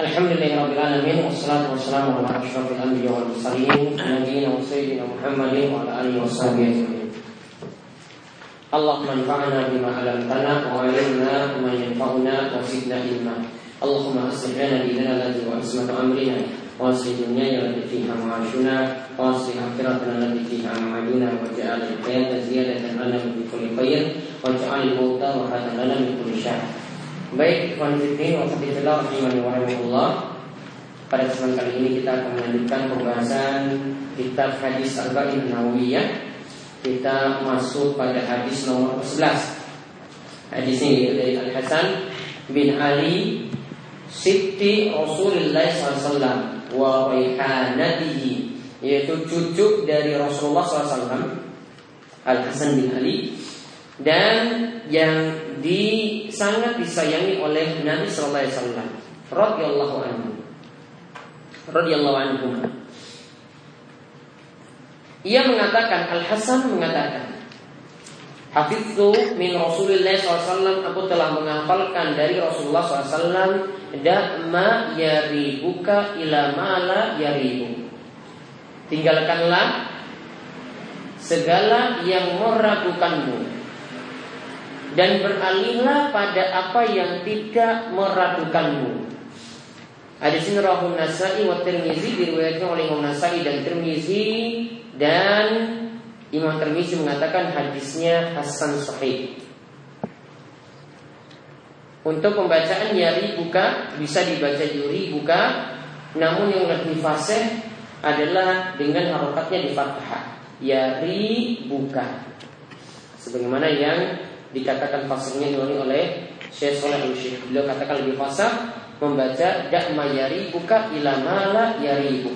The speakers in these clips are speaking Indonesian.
Alhamdulillahirrahmanirrahim Wassalatu wassalamu ala ashrafil anbiya wal mursalin Nabiina wa sayyidina Muhammadin wa ala alihi wa sahbihi Allahumma anfa'na bima 'allamtana wa 'allimna ma yanfa'una wa zidna ilma Allahumma aslih lana dinana alladhi wa ismata amrina wa aslih dunyana allati fiha ma'ashuna wa aslih akhiratana allati fiha ma'aduna wa ja'al al-hayata ziyadatan lana min kulli khair wa ja'al Baik, ikhwan fillah wa fillah rahimani. Pada kesempatan kali ini kita akan melanjutkan pembahasan kitab hadis Arba'in Nawawiyah. Kita masuk pada hadis nomor 11. Hadis ini dari Al Hasan bin Ali Siti Rasulullah SAW wa Raihanatihi yaitu cucu dari Rasulullah SAW Al Hasan bin Ali dan yang di sangat disayangi oleh Nabi Sallallahu Alaihi Wasallam, radhiyallahu anhu, radhiyallahu anhu. Ia mengatakan Al Hasan mengatakan, Hafidzu min Rasulullah SAW Aku telah menghafalkan dari Rasulullah SAW Da'ma yaribuka ila ma'la yaribu Tinggalkanlah Segala yang meragukanmu dan beralihlah pada apa yang tidak meragukanmu. Hadis ini rahul Nasai wa Tirmizi diriwayatkan oleh Imam Nasai dan Tirmizi dan Imam Tirmizi mengatakan hadisnya hasan sahih. Untuk pembacaan yari buka bisa dibaca yuri buka, namun yang lebih fasih adalah dengan harokatnya di fathah. Yari buka. Sebagaimana yang dikatakan fasihnya diulangi oleh Syekh Saleh al Beliau katakan lebih fasih membaca da'ma buka ila mala yaribu.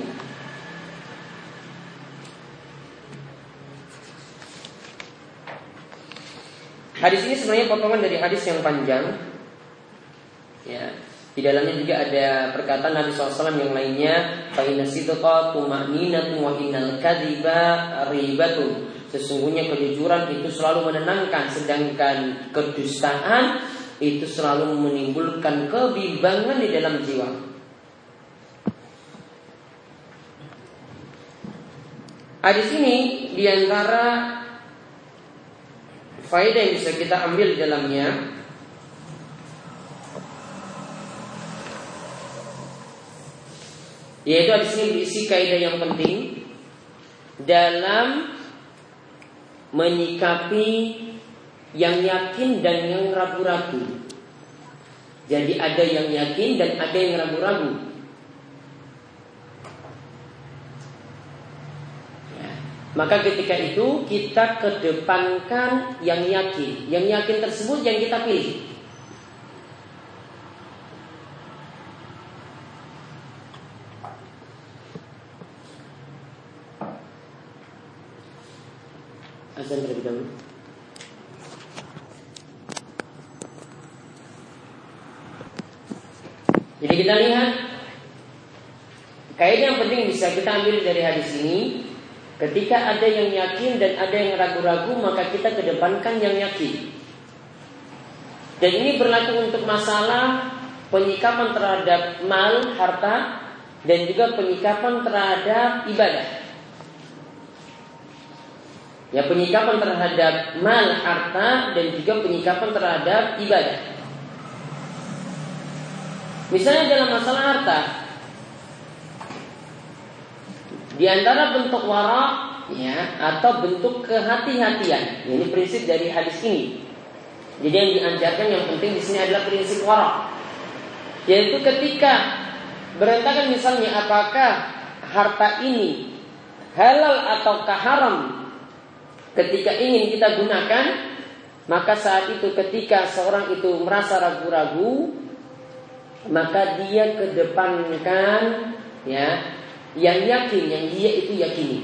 Hadis ini sebenarnya potongan dari hadis yang panjang. Ya, di dalamnya juga ada perkataan Nabi SAW yang lainnya, "Fa inna sidqa tuma'ninatun wa innal kadhiba ribatun." Sesungguhnya kejujuran itu selalu menenangkan Sedangkan kedustaan itu selalu menimbulkan kebimbangan di dalam jiwa. Hadis ini di antara faedah yang bisa kita ambil di dalamnya yaitu hadis ini berisi kaidah yang penting dalam menyikapi yang yakin dan yang ragu-ragu. Jadi ada yang yakin dan ada yang ragu-ragu. Ya. Maka ketika itu kita kedepankan yang yakin. Yang yakin tersebut yang kita pilih. Terlebih dahulu. Jadi kita lihat kaidah yang penting bisa kita ambil dari hadis ini Ketika ada yang yakin dan ada yang ragu-ragu Maka kita kedepankan yang yakin Dan ini berlaku untuk masalah Penyikapan terhadap mal, harta Dan juga penyikapan terhadap ibadah Ya penyikapan terhadap mal harta dan juga penyikapan terhadap ibadah. Misalnya dalam masalah harta, di antara bentuk wara ya atau bentuk kehati-hatian. Ini prinsip dari hadis ini. Jadi yang dianjurkan yang penting di sini adalah prinsip wara. Yaitu ketika berantakan misalnya apakah harta ini halal ataukah haram ketika ingin kita gunakan, maka saat itu ketika seorang itu merasa ragu-ragu, maka dia kedepankan ya yang yakin, yang dia itu yakini.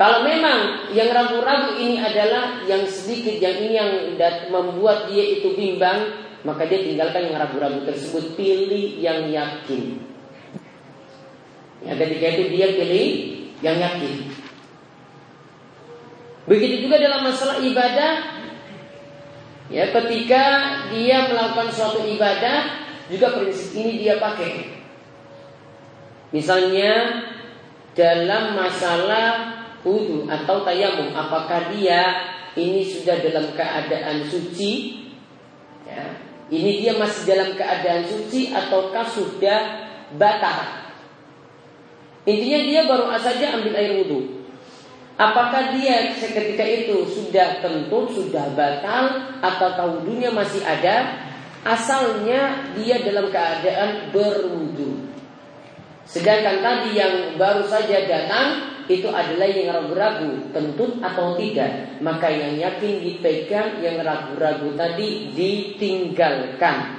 Kalau memang yang ragu-ragu ini adalah yang sedikit, yang ini yang membuat dia itu bimbang, maka dia tinggalkan yang ragu-ragu tersebut, pilih yang yakin. Ya, ketika itu dia pilih yang yakin. Begitu juga dalam masalah ibadah Ya ketika dia melakukan suatu ibadah juga prinsip ini dia pakai. Misalnya dalam masalah wudhu atau tayamum, apakah dia ini sudah dalam keadaan suci? Ya, ini dia masih dalam keadaan suci ataukah sudah batal? Intinya dia baru saja ambil air wudhu. Apakah dia seketika itu sudah tentu, sudah batal, atau wudhunya masih ada? Asalnya dia dalam keadaan berwudhu. Sedangkan tadi yang baru saja datang itu adalah yang ragu-ragu, tentu atau tidak. Maka yang yakin dipegang, yang ragu-ragu tadi ditinggalkan.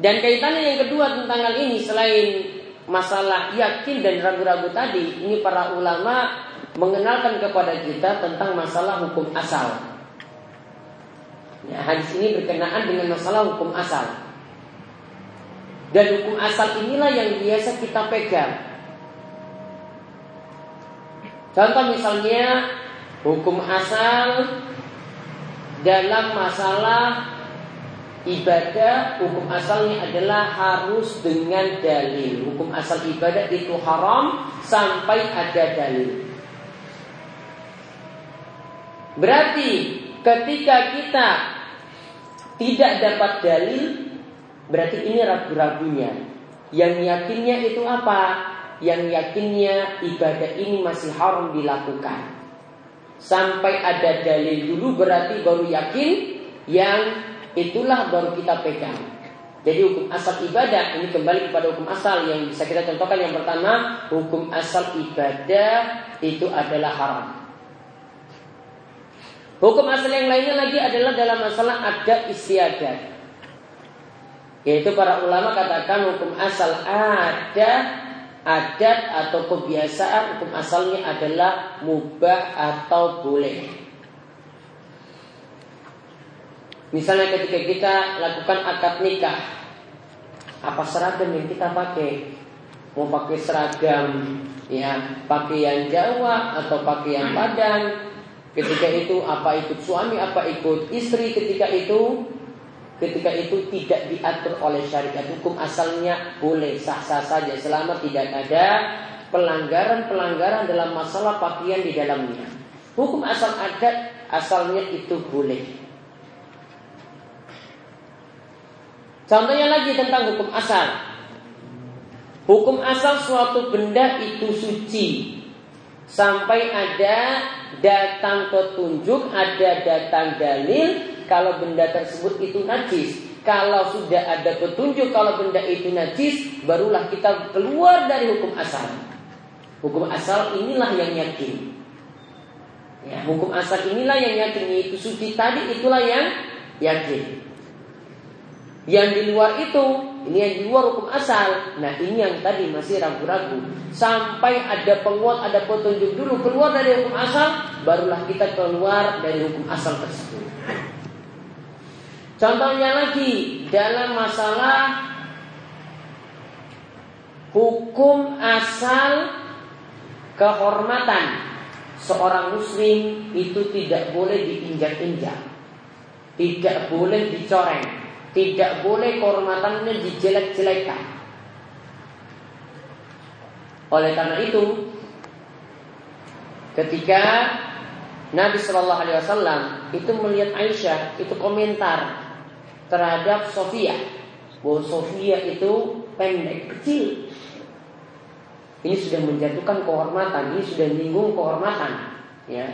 Dan kaitannya yang kedua tentang hal ini selain masalah yakin dan ragu-ragu tadi, ini para ulama mengenalkan kepada kita tentang masalah hukum asal. Ya, hadis ini berkenaan dengan masalah hukum asal. Dan hukum asal inilah yang biasa kita pegang. Contoh misalnya hukum asal dalam masalah ibadah hukum asalnya adalah harus dengan dalil. Hukum asal ibadah itu haram sampai ada dalil. Berarti ketika kita tidak dapat dalil, berarti ini ragu-ragunya. Yang yakinnya itu apa? Yang yakinnya ibadah ini masih haram dilakukan. Sampai ada dalil dulu berarti baru yakin yang itulah baru kita pegang. Jadi hukum asal ibadah ini kembali kepada hukum asal yang bisa kita contohkan yang pertama hukum asal ibadah itu adalah haram. Hukum asal yang lainnya lagi adalah dalam masalah adat istiadat. Yaitu para ulama katakan hukum asal ada adat atau kebiasaan hukum asalnya adalah mubah atau boleh. Misalnya ketika kita lakukan akad nikah, apa seragam yang kita pakai? Mau pakai seragam ya pakaian Jawa atau pakaian Padang? Ketika itu apa ikut suami, apa ikut istri ketika itu? Ketika itu tidak diatur oleh syariat hukum asalnya boleh sah-sah saja selama tidak ada pelanggaran-pelanggaran dalam masalah pakaian di dalamnya. Hukum asal adat asalnya itu boleh. Contohnya lagi tentang hukum asal. Hukum asal suatu benda itu suci sampai ada datang petunjuk, ada datang dalil kalau benda tersebut itu najis. Kalau sudah ada petunjuk kalau benda itu najis, barulah kita keluar dari hukum asal. Hukum asal inilah yang yakin. Ya, hukum asal inilah yang yakin itu suci tadi itulah yang yakin. Yang di luar itu, ini yang di luar hukum asal. Nah ini yang tadi masih ragu-ragu. Sampai ada penguat, ada petunjuk dulu keluar dari hukum asal, barulah kita keluar dari hukum asal tersebut. Contohnya lagi dalam masalah hukum asal kehormatan seorang muslim itu tidak boleh diinjak-injak, tidak boleh dicoreng, tidak boleh kehormatannya dijelek-jelekan. Oleh karena itu, ketika Nabi Wasallam itu melihat Aisyah itu komentar terhadap Sofia bahwa Sofia itu pendek kecil. Ini sudah menjatuhkan kehormatan, ini sudah menyinggung kehormatan. Ya,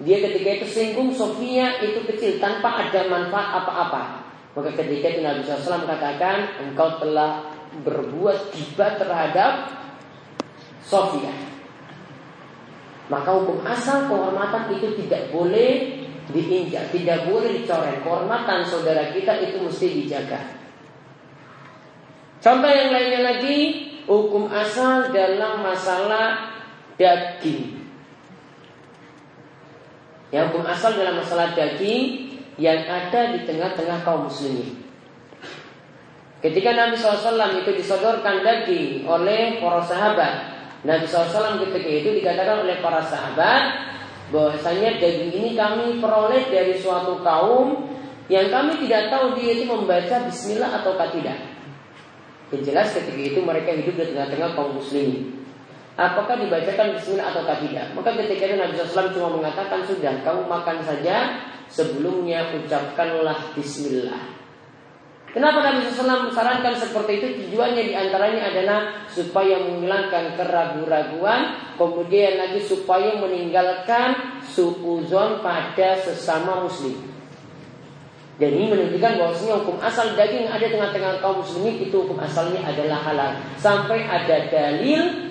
dia ketika itu singgung Sofia itu kecil tanpa ada manfaat apa-apa. Maka ketika itu Nabi SAW katakan Engkau telah berbuat tiba terhadap Sofia. Maka hukum asal kehormatan itu tidak boleh diinjak Tidak boleh dicoreng. Kehormatan saudara kita itu mesti dijaga. Contoh yang lainnya lagi Hukum asal dalam masalah daging. Yang hukum asal dalam masalah daging yang ada di tengah-tengah kaum muslimin. Ketika Nabi SAW itu disodorkan daging oleh para sahabat, Nabi SAW ketika itu dikatakan oleh para sahabat bahwasanya daging ini kami peroleh dari suatu kaum yang kami tidak tahu dia itu membaca bismillah ataukah tidak. Yang jelas ketika itu mereka hidup di tengah-tengah kaum muslimin. Apakah dibacakan bismillah ataukah tidak? Maka ketika itu Nabi SAW cuma mengatakan sudah kamu makan saja sebelumnya ucapkanlah bismillah. Kenapa Nabi SAW sarankan seperti itu? Tujuannya di antaranya adalah supaya menghilangkan keraguan-raguan, kemudian lagi supaya meninggalkan suuzon pada sesama muslim. Dan ini menunjukkan bahwasanya hukum asal daging yang ada tengah-tengah kaum muslimin itu hukum asalnya adalah halal. Sampai ada dalil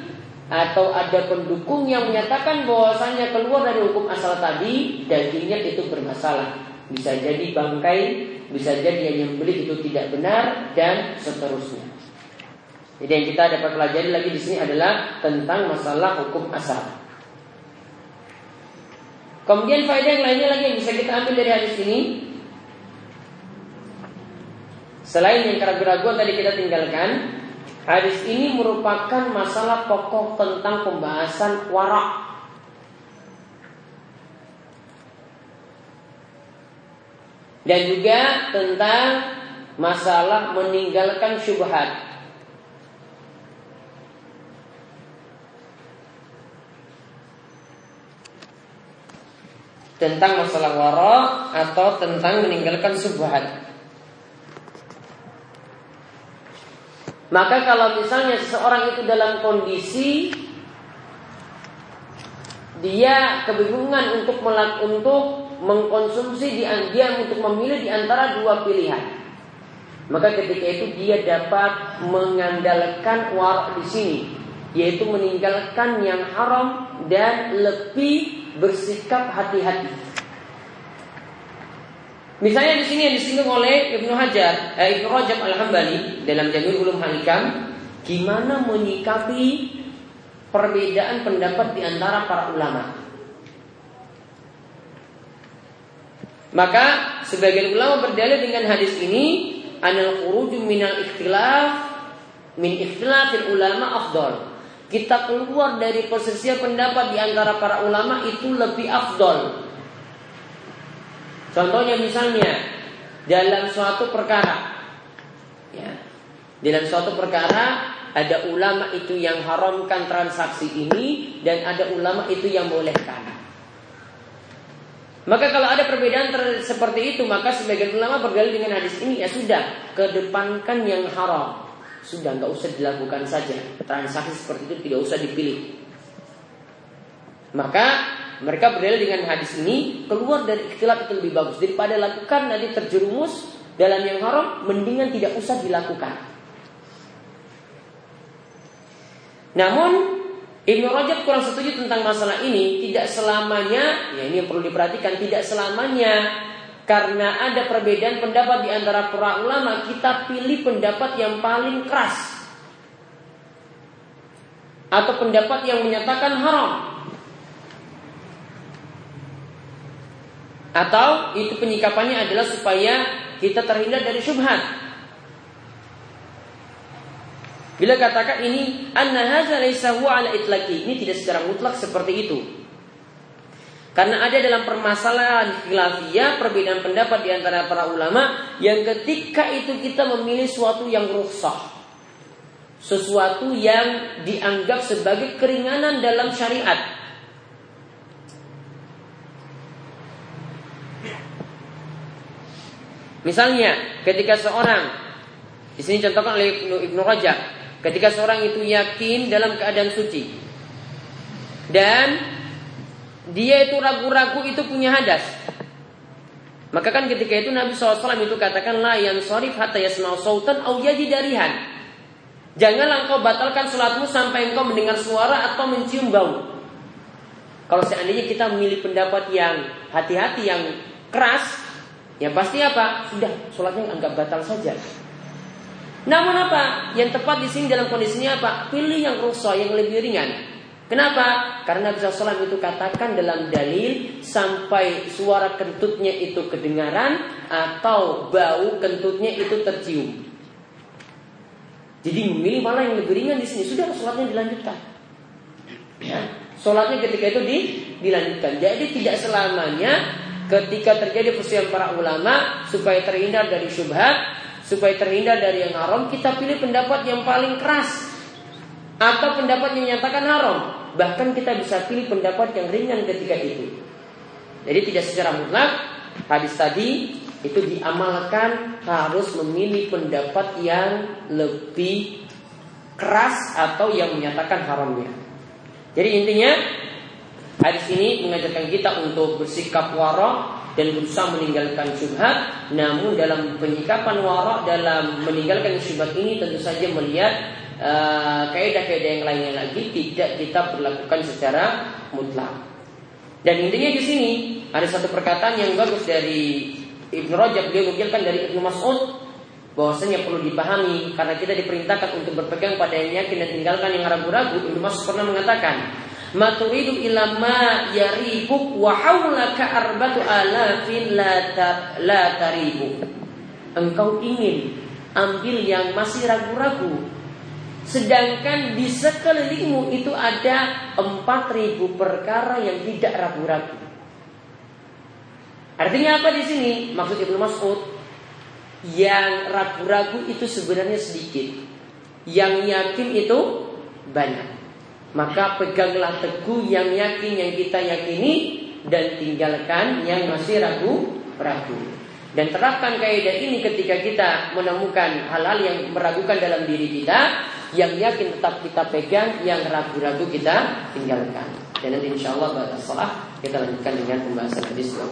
atau ada pendukung yang menyatakan bahwasanya keluar dari hukum asal tadi dagingnya itu bermasalah. Bisa jadi bangkai, bisa jadi yang membeli itu tidak benar dan seterusnya. Jadi yang kita dapat pelajari lagi di sini adalah tentang masalah hukum asal. Kemudian faedah yang lainnya lagi yang bisa kita ambil dari hadis ini Selain yang keraguan-keraguan tadi kita tinggalkan, hadis ini merupakan masalah pokok tentang pembahasan warak. Dan juga tentang masalah meninggalkan syubhat. Tentang masalah warak atau tentang meninggalkan syubhat. Maka kalau misalnya seseorang itu dalam kondisi dia kebingungan untuk melak untuk mengkonsumsi di dia untuk memilih di antara dua pilihan. Maka ketika itu dia dapat mengandalkan warak di sini, yaitu meninggalkan yang haram dan lebih bersikap hati-hati. Misalnya di sini yang disinggung oleh Ibnu Hajar, eh, Ibnu Rajab Al-Hambali dalam Jamil Ulum Halikam, gimana menyikapi perbedaan pendapat di antara para ulama. Maka sebagian ulama berdalil dengan hadis ini anal khuruju minal ikhtilaf min ikhtilafil ulama afdol. Kita keluar dari posisi pendapat di antara para ulama itu lebih afdol Contohnya misalnya dalam suatu perkara, ya, dalam suatu perkara ada ulama itu yang haramkan transaksi ini dan ada ulama itu yang bolehkan. Maka kalau ada perbedaan seperti itu maka sebagian ulama berdalil dengan hadis ini ya sudah kedepankan yang haram. Sudah nggak usah dilakukan saja. Transaksi seperti itu tidak usah dipilih. Maka mereka berdalil dengan hadis ini keluar dari ikhtilaf itu lebih bagus. Daripada lakukan nanti terjerumus dalam yang haram mendingan tidak usah dilakukan. Namun Ibnu Rajab kurang setuju tentang masalah ini. Tidak selamanya ya ini yang perlu diperhatikan tidak selamanya karena ada perbedaan pendapat di antara para ulama kita pilih pendapat yang paling keras atau pendapat yang menyatakan haram Atau itu penyikapannya adalah supaya kita terhindar dari syubhat. Bila katakan ini anna hadza laysa huwa ala itlaqi, ini tidak secara mutlak seperti itu. Karena ada dalam permasalahan khilafiyah perbedaan pendapat di antara para ulama yang ketika itu kita memilih suatu yang rukhsah. Sesuatu yang dianggap sebagai keringanan dalam syariat. Misalnya ketika seorang di sini contohkan oleh Ibnu, Ibnu Rajab, ketika seorang itu yakin dalam keadaan suci dan dia itu ragu-ragu itu punya hadas. Maka kan ketika itu Nabi SAW itu katakan la yang sorif hatta yasma'u sautan au darihan. Janganlah engkau batalkan sholatmu sampai engkau mendengar suara atau mencium bau. Kalau seandainya kita memilih pendapat yang hati-hati, yang keras, Ya pasti apa? Sudah, sholatnya anggap batal saja. Namun apa? Yang tepat di sini dalam kondisinya apa? Pilih yang rusak, yang lebih ringan. Kenapa? Karena Nabi SAW itu katakan dalam dalil sampai suara kentutnya itu kedengaran atau bau kentutnya itu tercium. Jadi memilih malah yang lebih ringan di sini. Sudah sholatnya dilanjutkan. Ya, sholatnya ketika itu di, dilanjutkan. Jadi tidak selamanya ketika terjadi perselisihan para ulama supaya terhindar dari syubhat, supaya terhindar dari yang haram, kita pilih pendapat yang paling keras atau pendapat yang menyatakan haram. Bahkan kita bisa pilih pendapat yang ringan ketika itu. Jadi tidak secara mutlak hadis tadi itu diamalkan harus memilih pendapat yang lebih keras atau yang menyatakan haramnya. Jadi intinya hadis ini mengajarkan kita untuk bersikap warok dan berusaha meninggalkan syubhat. Namun dalam penyikapan warok dalam meninggalkan syubhat ini tentu saja melihat uh, kaidah-kaidah yang lainnya lagi tidak kita berlakukan secara mutlak. Dan intinya di sini ada satu perkataan yang bagus dari Ibnu Rajab dia menukilkan dari Ibnu Mas'ud bahwasanya perlu dipahami karena kita diperintahkan untuk berpegang pada yang yakin dan tinggalkan yang ragu-ragu. Ibnu Mas'ud pernah mengatakan, "Maturidu ilama yaribuk wa haulaka arbatu alafin la, la taribu." Engkau ingin ambil yang masih ragu-ragu Sedangkan di sekelilingmu itu ada 4000 perkara yang tidak ragu-ragu. Artinya apa di sini? Maksud Ibnu Mas'ud yang ragu-ragu itu sebenarnya sedikit. Yang yakin itu banyak. Maka peganglah teguh yang yakin yang kita yakini dan tinggalkan yang masih ragu-ragu. Dan terapkan kaidah ini ketika kita menemukan hal-hal yang meragukan dalam diri kita, yang yakin tetap kita pegang, yang ragu-ragu kita tinggalkan. Dan nanti insya Allah pada salah kita lanjutkan dengan pembahasan hadis yang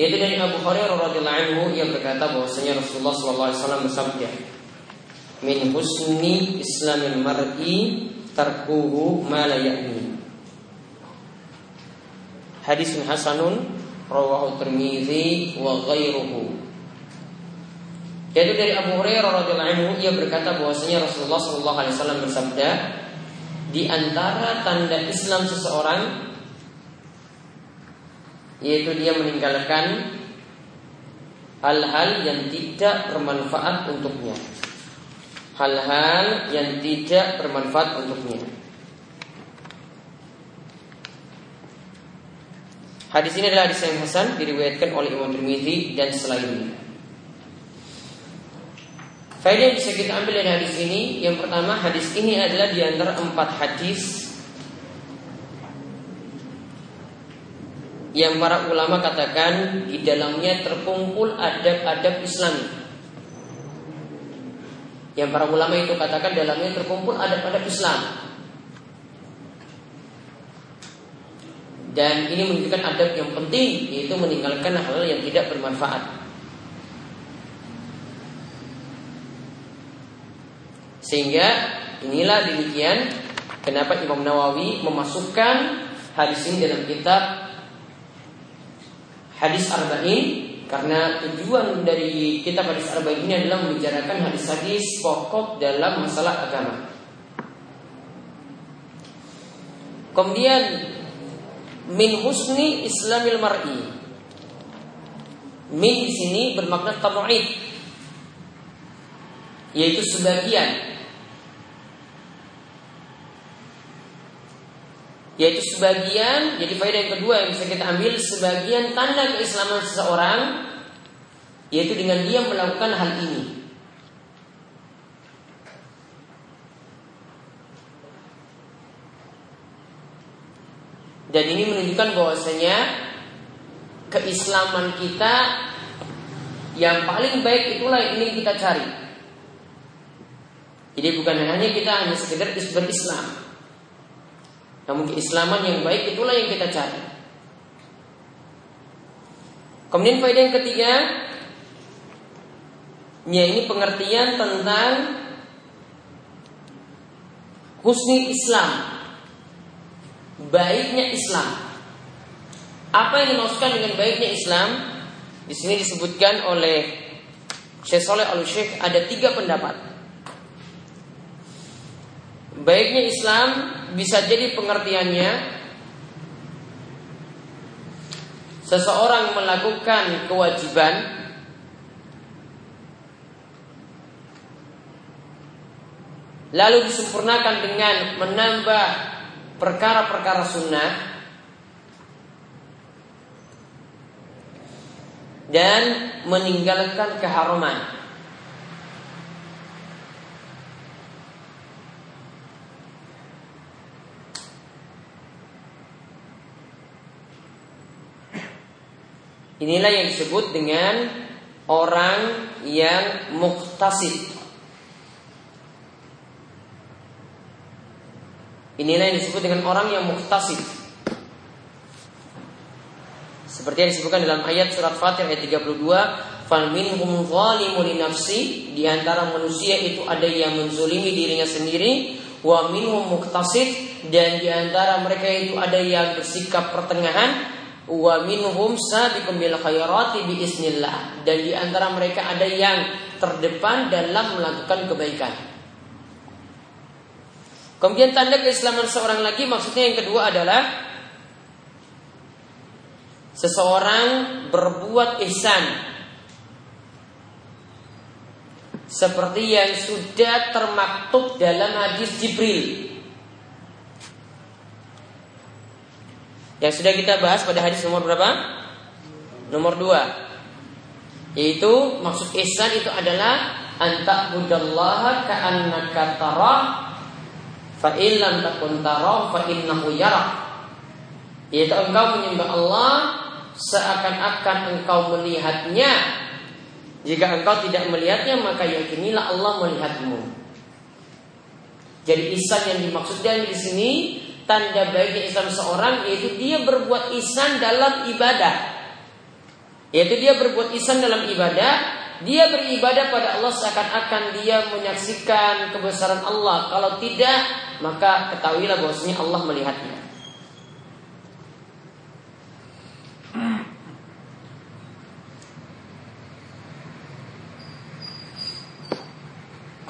Yaitu dari Abu Hurairah radhiyallahu anhu yang berkata bahwasanya Rasulullah sallallahu alaihi wasallam bersabda, "Min husni islamil mar'i tarkuhu ma la ya'ni." Hadis hasanun rawahu Tirmizi wa ghairuhu. Yaitu dari Abu Hurairah radhiyallahu anhu ia berkata bahwasanya Rasulullah sallallahu alaihi wasallam bersabda, di antara tanda Islam seseorang yaitu dia meninggalkan hal-hal yang tidak bermanfaat untuknya. Hal-hal yang tidak bermanfaat untuknya. Hadis ini adalah hadis yang hasan diriwayatkan oleh Imam Tirmidzi dan selainnya. Faedah yang bisa kita ambil dari hadis ini Yang pertama hadis ini adalah di antara empat hadis yang para ulama katakan di dalamnya terkumpul adab-adab Islami. Yang para ulama itu katakan dalamnya terkumpul adab-adab Islam. Dan ini menunjukkan adab yang penting yaitu meninggalkan hal-hal yang tidak bermanfaat. Sehingga inilah demikian kenapa Imam Nawawi memasukkan hadis ini dalam kitab hadis arba'in karena tujuan dari kitab hadis arba'in ini adalah membicarakan hadis-hadis pokok dalam masalah agama. Kemudian min husni islamil mar'i. Min di sini bermakna tabu'id yaitu sebagian Yaitu sebagian, jadi faedah yang kedua yang bisa kita ambil Sebagian tanda keislaman seseorang Yaitu dengan dia melakukan hal ini. Dan ini menunjukkan bahwasanya Keislaman kita Yang paling baik itulah yang ingin kita cari. Jadi bukan hanya kita hanya sekedar berislam namun keislaman yang baik itulah yang kita cari. Kemudian faedah yang ketiga, ya ini pengertian tentang husni Islam. Baiknya Islam. Apa yang dimaksudkan dengan baiknya Islam? Di sini disebutkan oleh Syekh Soleh al ada tiga pendapat. Baiknya Islam bisa jadi pengertiannya seseorang melakukan kewajiban lalu disempurnakan dengan menambah perkara-perkara sunnah dan meninggalkan keharuman. Inilah yang disebut dengan orang yang muktasib. Inilah yang disebut dengan orang yang muktasib. Seperti yang disebutkan dalam ayat surat Fatir ayat 32, "Fal minhum zalimun li nafsi", di antara manusia itu ada yang menzulimi dirinya sendiri, wa minhum muktasib dan di antara mereka itu ada yang bersikap pertengahan, wa minhum sabiqum bil khairati bi isnillah dan di antara mereka ada yang terdepan dalam melakukan kebaikan. Kemudian tanda keislaman seorang lagi maksudnya yang kedua adalah seseorang berbuat ihsan. Seperti yang sudah termaktub dalam hadis Jibril Yang sudah kita bahas pada hadis nomor berapa? Nomor dua. Yaitu maksud ihsan itu adalah Anta budallaha ka'annaka tarah Fa illam takun tarah fa innahu yarah Yaitu engkau menyembah Allah Seakan-akan engkau melihatnya. Jika engkau tidak melihatnya Maka yakinilah Allah melihatmu. Jadi ihsan yang dimaksudkan di sini tanda baiknya Islam seorang yaitu dia berbuat ihsan dalam ibadah. Yaitu dia berbuat ihsan dalam ibadah, dia beribadah pada Allah seakan-akan dia menyaksikan kebesaran Allah. Kalau tidak, maka ketahuilah bahwasanya Allah melihatnya.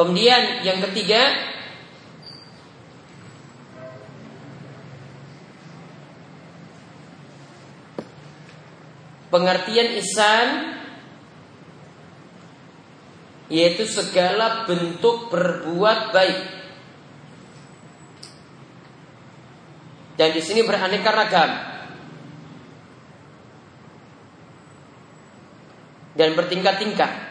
Kemudian yang ketiga Pengertian ihsan yaitu segala bentuk berbuat baik. Dan di sini beraneka ragam. Dan bertingkat-tingkat.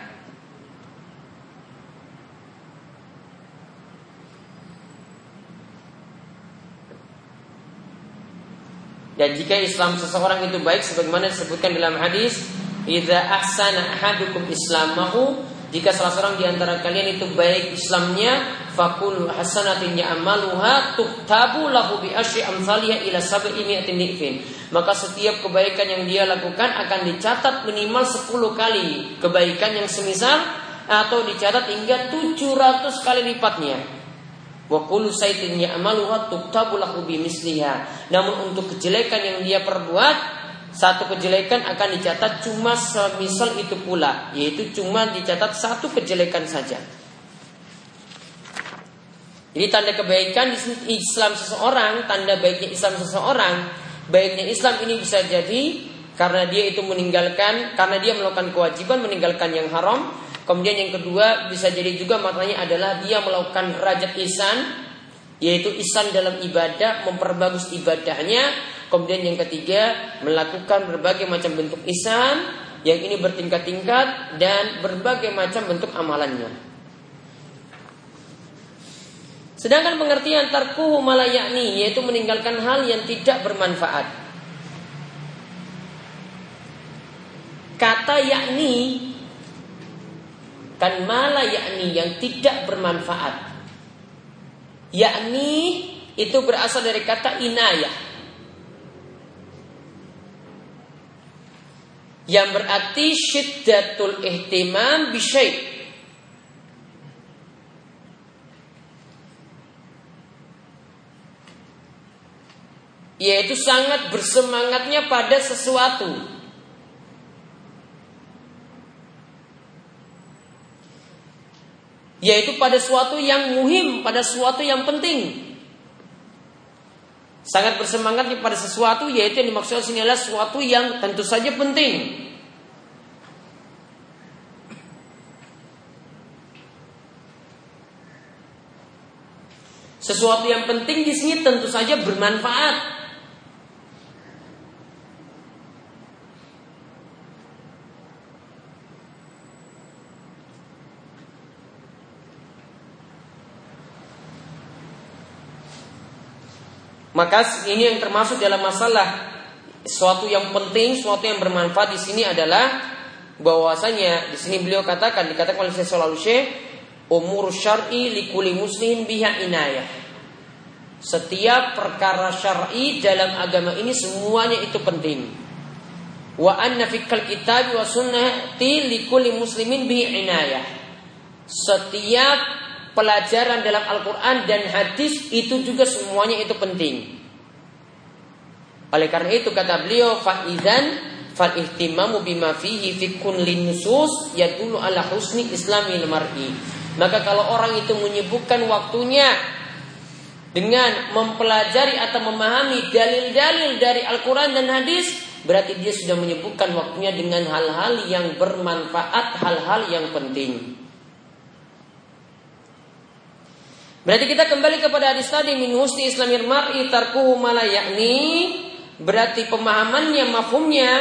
Dan jika Islam seseorang itu baik sebagaimana disebutkan dalam hadis, "Idza ahsana ahadukum islamahu" Jika salah seorang di antara kalian itu baik Islamnya, fakul hasanatin ya'maluha tuktabu lahu bi asyi amsalha ila sab'i mi'atin ni'fin. Maka setiap kebaikan yang dia lakukan akan dicatat minimal 10 kali kebaikan yang semisal atau dicatat hingga 700 kali lipatnya. Wa kullu saitin ya'maluha tuktabu lahu bimisliha. Namun untuk kejelekan yang dia perbuat, satu kejelekan akan dicatat cuma semisal itu pula, yaitu cuma dicatat satu kejelekan saja. Jadi tanda kebaikan di Islam seseorang, tanda baiknya Islam seseorang, baiknya Islam ini bisa jadi karena dia itu meninggalkan, karena dia melakukan kewajiban meninggalkan yang haram, Kemudian yang kedua bisa jadi juga maknanya adalah dia melakukan rajat isan yaitu isan dalam ibadah memperbagus ibadahnya. Kemudian yang ketiga melakukan berbagai macam bentuk isan yang ini bertingkat-tingkat dan berbagai macam bentuk amalannya. Sedangkan pengertian tarkuhu malayakni yaitu meninggalkan hal yang tidak bermanfaat. Kata yakni Kan mala yakni yang tidak bermanfaat. Yakni itu berasal dari kata inayah. Yang berarti syiddatul ihtimam bisyai' yaitu sangat bersemangatnya pada sesuatu Yaitu pada sesuatu yang muhim, pada sesuatu yang penting. Sangat bersemangatnya pada sesuatu yaitu yang dimaksud sini adalah sesuatu yang tentu saja penting. Sesuatu yang penting di sini tentu saja bermanfaat. Maka ini yang termasuk dalam masalah sesuatu yang penting, sesuatu yang bermanfaat di sini adalah bahwasanya di sini beliau katakan dikatakan oleh Syekh Shalal umur syar'i likuli muslim biha inayah. Setiap perkara syar'i dalam agama ini semuanya itu penting. Wa anna fikal kitab wa sunnati likulli muslimin bihi inayah. Setiap pelajaran dalam Al-Quran dan hadis itu juga semuanya itu penting. Oleh karena itu kata beliau faizan fal ihtimamu bima fihi fi kulli nusus yadullu ala husni islamil mar'i. Maka kalau orang itu menyebutkan waktunya dengan mempelajari atau memahami dalil-dalil dari Al-Quran dan hadis, berarti dia sudah menyebutkan waktunya dengan hal-hal yang bermanfaat, hal-hal yang penting. Berarti kita kembali kepada hadis tadi min husni islamir mar'i tarkuhu yakni berarti pemahamannya mafhumnya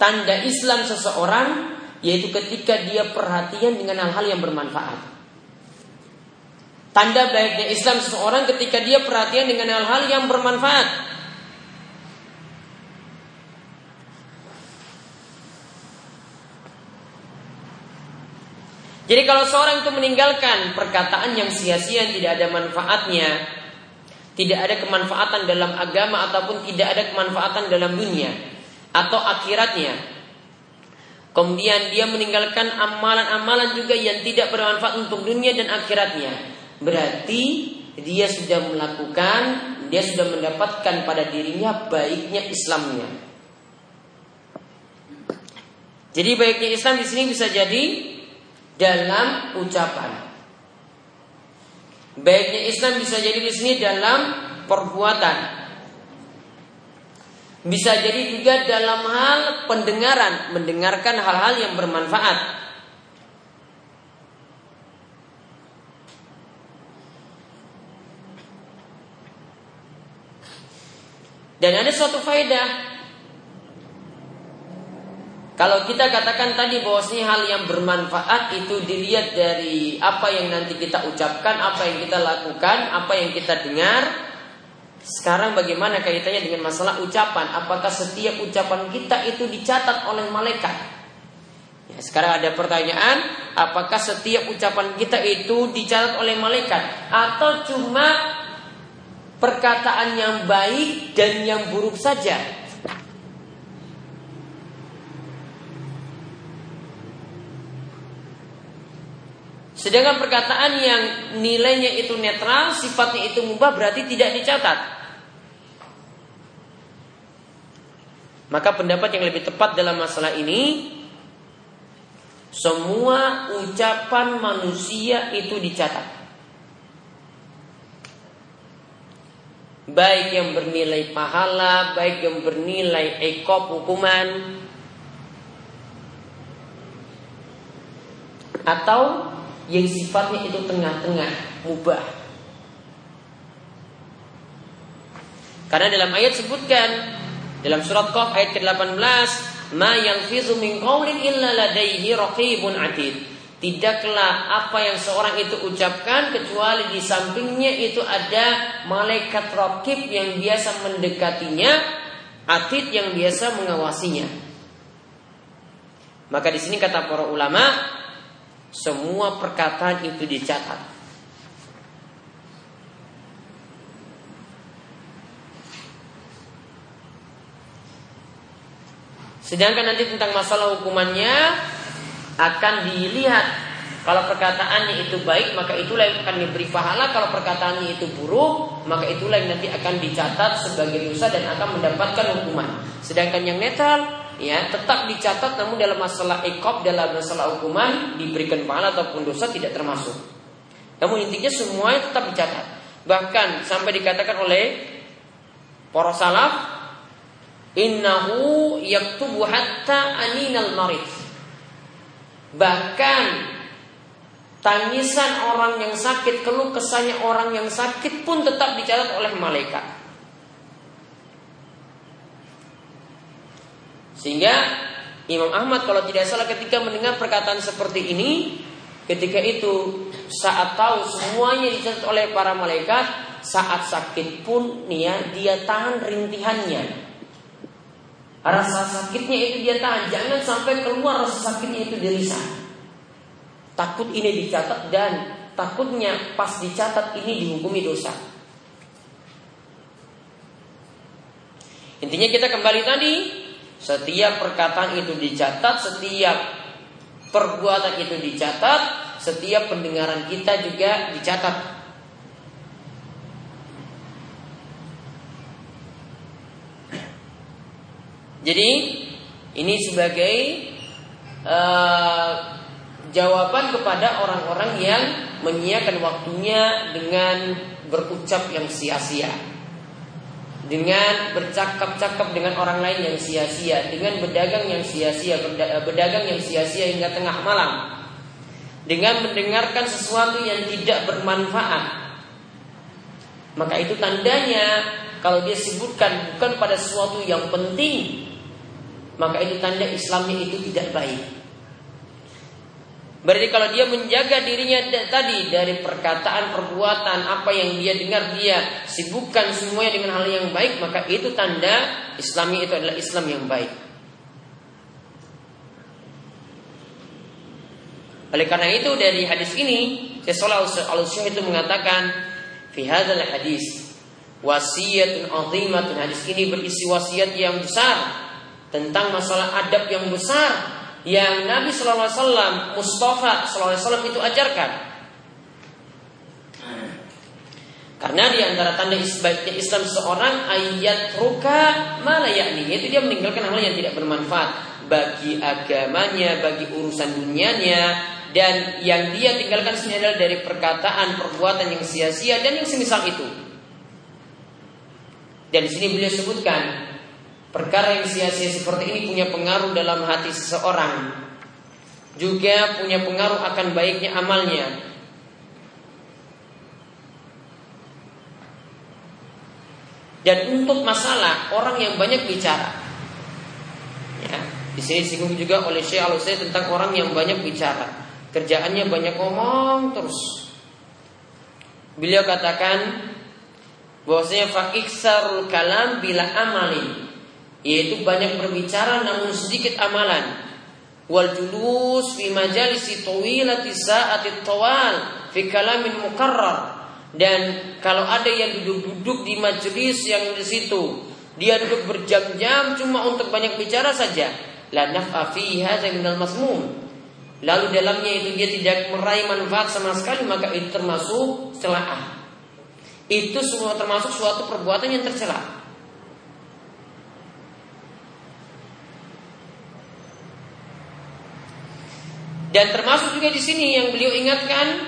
tanda Islam seseorang yaitu ketika dia perhatian dengan hal-hal yang bermanfaat. Tanda baiknya Islam seseorang ketika dia perhatian dengan hal-hal yang bermanfaat. Jadi kalau seorang itu meninggalkan perkataan yang sia-sia tidak ada manfaatnya, tidak ada kemanfaatan dalam agama ataupun tidak ada kemanfaatan dalam dunia atau akhiratnya. Kemudian dia meninggalkan amalan-amalan juga yang tidak bermanfaat untuk dunia dan akhiratnya. Berarti dia sudah melakukan, dia sudah mendapatkan pada dirinya baiknya Islamnya. Jadi baiknya Islam di sini bisa jadi dalam ucapan. Baiknya Islam bisa jadi di sini dalam perbuatan. Bisa jadi juga dalam hal pendengaran, mendengarkan hal-hal yang bermanfaat. Dan ada suatu faedah kalau kita katakan tadi bahwasanya hal yang bermanfaat itu dilihat dari apa yang nanti kita ucapkan, apa yang kita lakukan, apa yang kita dengar. Sekarang bagaimana kaitannya dengan masalah ucapan? Apakah setiap ucapan kita itu dicatat oleh malaikat? Ya, sekarang ada pertanyaan, apakah setiap ucapan kita itu dicatat oleh malaikat atau cuma perkataan yang baik dan yang buruk saja. Sedangkan perkataan yang nilainya itu netral, sifatnya itu mubah berarti tidak dicatat. Maka pendapat yang lebih tepat dalam masalah ini semua ucapan manusia itu dicatat. baik yang bernilai pahala, baik yang bernilai ekop hukuman, atau yang sifatnya itu tengah-tengah, mubah. Karena dalam ayat sebutkan dalam surat Qaf ayat ke-18, "Ma yang min qawlin illa ladaihi raqibun atid." Tidaklah apa yang seorang itu ucapkan kecuali di sampingnya itu ada malaikat rokib yang biasa mendekatinya, atid yang biasa mengawasinya. Maka di sini kata para ulama, semua perkataan itu dicatat. Sedangkan nanti tentang masalah hukumannya akan dilihat kalau perkataannya itu baik maka itulah yang akan diberi pahala kalau perkataannya itu buruk maka itulah yang nanti akan dicatat sebagai dosa dan akan mendapatkan hukuman. Sedangkan yang netral ya tetap dicatat namun dalam masalah ekop dalam masalah hukuman diberikan pahala ataupun dosa tidak termasuk. Namun intinya semuanya tetap dicatat. Bahkan sampai dikatakan oleh para salaf innahu yaktubu hatta aninal marid. Bahkan tangisan orang yang sakit, keluh kesahnya orang yang sakit pun tetap dicatat oleh malaikat. Sehingga Imam Ahmad kalau tidak salah ketika mendengar perkataan seperti ini, ketika itu saat tahu semuanya dicatat oleh para malaikat, saat sakit pun ya, dia tahan rintihannya. Rasa sakitnya itu dia tahan, jangan sampai keluar rasa sakitnya itu dari sana. Takut ini dicatat dan takutnya pas dicatat ini dihukumi dosa. Intinya kita kembali tadi setiap perkataan itu dicatat, setiap perbuatan itu dicatat, setiap pendengaran kita juga dicatat. Jadi ini sebagai uh, jawaban kepada orang-orang yang menyiapkan waktunya dengan berucap yang sia-sia dengan bercakap-cakap dengan orang lain yang sia-sia, dengan berdagang yang sia-sia, berdagang yang sia-sia hingga tengah malam, dengan mendengarkan sesuatu yang tidak bermanfaat. Maka itu tandanya kalau dia sebutkan bukan pada sesuatu yang penting, maka itu tanda Islamnya itu tidak baik. Berarti kalau dia menjaga dirinya tadi dari perkataan, perbuatan, apa yang dia dengar, dia sibukkan semuanya dengan hal yang baik, maka itu tanda Islami itu adalah Islam yang baik. Oleh karena itu dari hadis ini, Syaikhul al itu mengatakan, fi hadzal hadis wasiatun azimatun. Hadis ini berisi wasiat yang besar tentang masalah adab yang besar yang Nabi Wasallam, Mustafa Wasallam itu ajarkan. Karena di antara tanda baiknya Islam seorang ayat ruka mana yakni yaitu dia meninggalkan hal yang tidak bermanfaat bagi agamanya, bagi urusan dunianya dan yang dia tinggalkan sini adalah dari perkataan, perbuatan yang sia-sia dan yang semisal itu. Dan di sini beliau sebutkan Perkara yang sia-sia seperti ini punya pengaruh dalam hati seseorang. Juga punya pengaruh akan baiknya amalnya. Dan untuk masalah orang yang banyak bicara. Ya, di sini disinggung juga oleh Syekh al tentang orang yang banyak bicara. Kerjaannya banyak ngomong terus. Beliau katakan bahwasanya fakiksarul kalam bila amalin yaitu banyak berbicara namun sedikit amalan. Wal julus fi majalisi tawilati sa'ati tawal fi kalamin mukarrar. Dan kalau ada yang duduk-duduk di majelis yang di situ dia duduk berjam-jam cuma untuk banyak bicara saja. La naf'a fi hadza minal masmum. Lalu dalamnya itu dia tidak meraih manfaat sama sekali maka itu termasuk celaan itu semua termasuk suatu perbuatan yang tercela Dan termasuk juga di sini yang beliau ingatkan,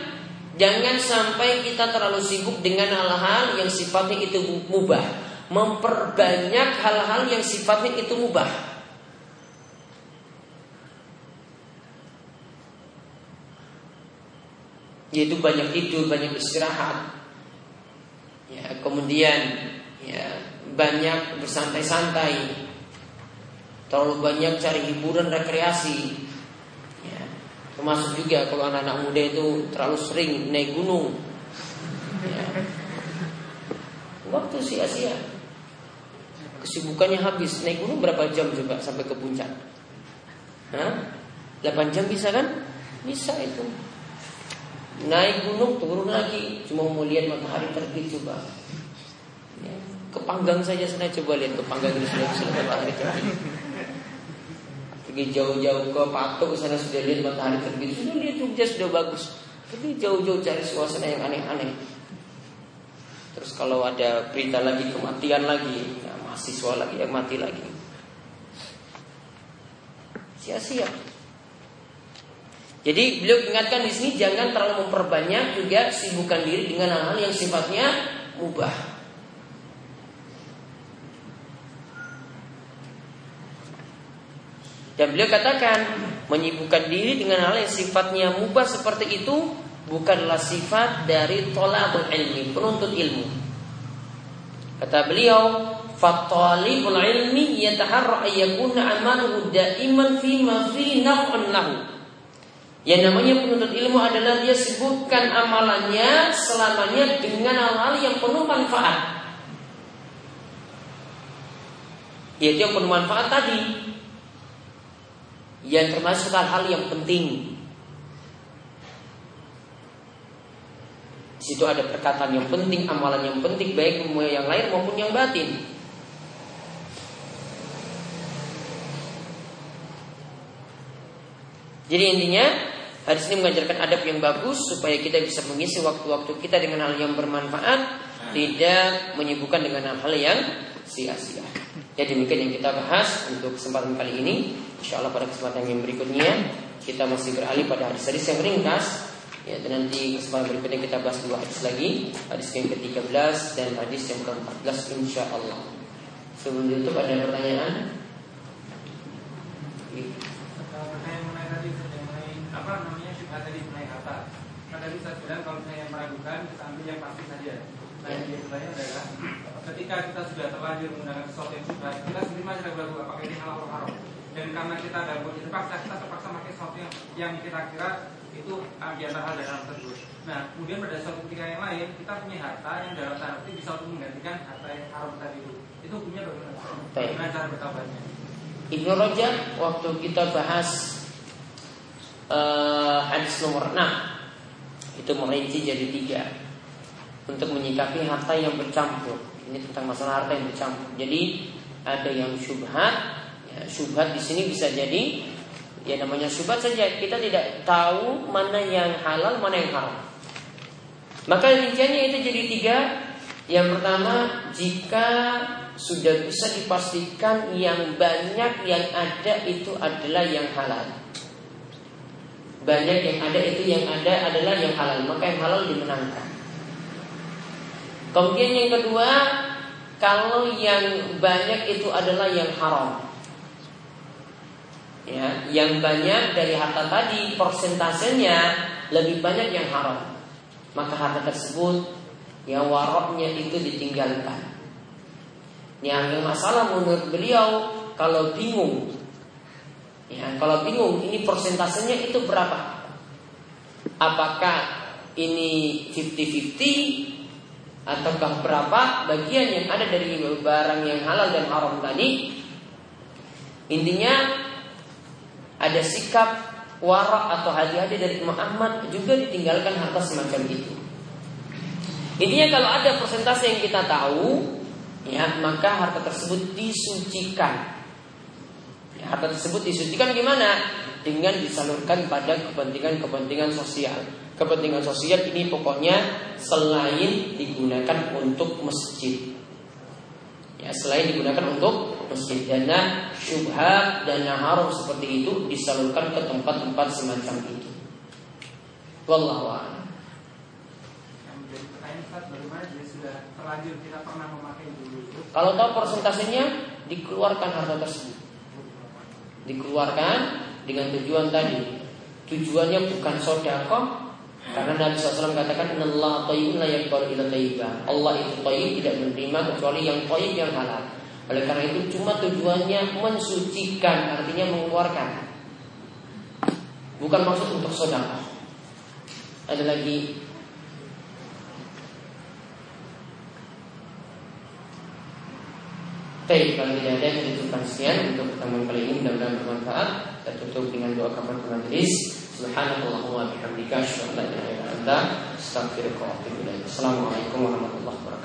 jangan sampai kita terlalu sibuk dengan hal-hal yang sifatnya itu mubah, memperbanyak hal-hal yang sifatnya itu mubah. Yaitu banyak tidur, banyak istirahat. Ya, kemudian ya banyak bersantai-santai. Terlalu banyak cari hiburan rekreasi Termasuk juga kalau anak-anak muda itu terlalu sering naik gunung. Ya. Waktu sia-sia. Kesibukannya habis. Naik gunung berapa jam coba sampai ke puncak? Hah? 8 jam bisa kan? Bisa itu. Naik gunung turun lagi cuma mau lihat matahari terbit coba. Ya. Ke Panggang saja sana coba lihat ke Panggang ini sudah matahari terbit. Pergi jauh-jauh ke Patok sana sudah lihat matahari terbit. Sudah lihat Jogja sudah bagus. Tapi jauh-jauh cari suasana yang aneh-aneh. Terus kalau ada berita lagi kematian lagi, ya mahasiswa lagi yang mati lagi. Sia-sia. Jadi beliau ingatkan di sini jangan terlalu memperbanyak juga sibukkan diri dengan hal-hal yang sifatnya mubah. Dan beliau katakan menyibukkan diri dengan hal yang sifatnya mubah seperti itu bukanlah sifat dari tolabul ilmi, penuntut ilmu. Kata beliau, "Fattalibul ilmi yataharra ayyakuna amaluhu daiman fi ma fi naf'un lahu." Yang namanya penuntut ilmu adalah dia sebutkan amalannya selamanya dengan hal-hal yang penuh manfaat. Yaitu yang penuh manfaat tadi. Yang termasuk hal-hal yang penting. Di situ ada perkataan yang penting, amalan yang penting, baik yang lain maupun yang batin. Jadi intinya Hadis ini mengajarkan adab yang bagus supaya kita bisa mengisi waktu-waktu kita dengan hal yang bermanfaat, tidak menyibukkan dengan hal-hal yang sia-sia. Ya demikian yang kita bahas untuk kesempatan kali ini. Insya Allah pada kesempatan yang berikutnya kita masih beralih pada hadis-hadis yang ringkas. Ya, dan nanti kesempatan berikutnya kita bahas dua hadis lagi, hadis yang ke-13 dan hadis yang ke-14 insya Allah. Sebelum itu ada pertanyaan? tadi saya bilang kalau saya meragukan kita ambil yang pasti saja. Nah, yang sebenarnya adalah ketika kita sudah terlanjur menggunakan sesuatu yang sudah kita sendiri masih ragu apakah ini halal atau haram. Dan karena kita dalam kondisi terpaksa, kita terpaksa pakai sesuatu yang, yang kita kira itu uh, di antara hal dan hal tersebut. Nah, kemudian pada suatu ketika yang lain kita punya harta yang dalam tanda kutip bisa untuk menggantikan harta yang haram tadi itu. Itu hukumnya bagaimana? Bagaimana cara bertobatnya? Ibnu Rajab waktu kita bahas uh, hadis nomor 6 itu merinci jadi tiga untuk menyikapi harta yang bercampur. Ini tentang masalah harta yang bercampur. Jadi ada yang syubhat, ya, syubhat di sini bisa jadi ya namanya syubhat saja. Kita tidak tahu mana yang halal, mana yang haram. Maka rinciannya itu jadi tiga. Yang pertama, jika sudah bisa dipastikan yang banyak yang ada itu adalah yang halal banyak yang ada itu yang ada adalah yang halal maka yang halal dimenangkan kemudian yang kedua kalau yang banyak itu adalah yang haram. Ya yang banyak dari harta tadi persentasenya lebih banyak yang haram. Maka harta tersebut yang waroknya itu ditinggalkan. Yang masalah menurut beliau kalau bingung. Ya, kalau bingung ini persentasenya itu berapa? Apakah ini 50-50 ataukah berapa bagian yang ada dari barang yang halal dan haram tadi? Intinya ada sikap warak atau hati-hati dari Muhammad juga ditinggalkan harta semacam itu. Intinya kalau ada persentase yang kita tahu, ya maka harta tersebut disucikan harta tersebut disucikan gimana? Dengan disalurkan pada kepentingan-kepentingan sosial. Kepentingan sosial ini pokoknya selain digunakan untuk masjid. Ya, selain digunakan untuk masjid dana syubhat dana haram seperti itu disalurkan ke tempat-tempat semacam itu. Wallahu a'lam. Kalau tahu persentasenya dikeluarkan harta tersebut dikeluarkan dengan tujuan tadi. Tujuannya bukan sodako, karena Nabi SAW katakan Allah tayyibun tayyiba. Allah itu tayyib tidak menerima kecuali yang tayyib yang halal. Oleh karena itu cuma tujuannya mensucikan, artinya mengeluarkan. Bukan maksud untuk sodako. Ada lagi Baik, kalau tidak ada yang cukupkan sekian untuk pertemuan kali ini mudah-mudahan bermanfaat. Kita tutup dengan doa kafaratul majelis. Subhanallahumma bihamdika. Assalamualaikum warahmatullahi wabarakatuh.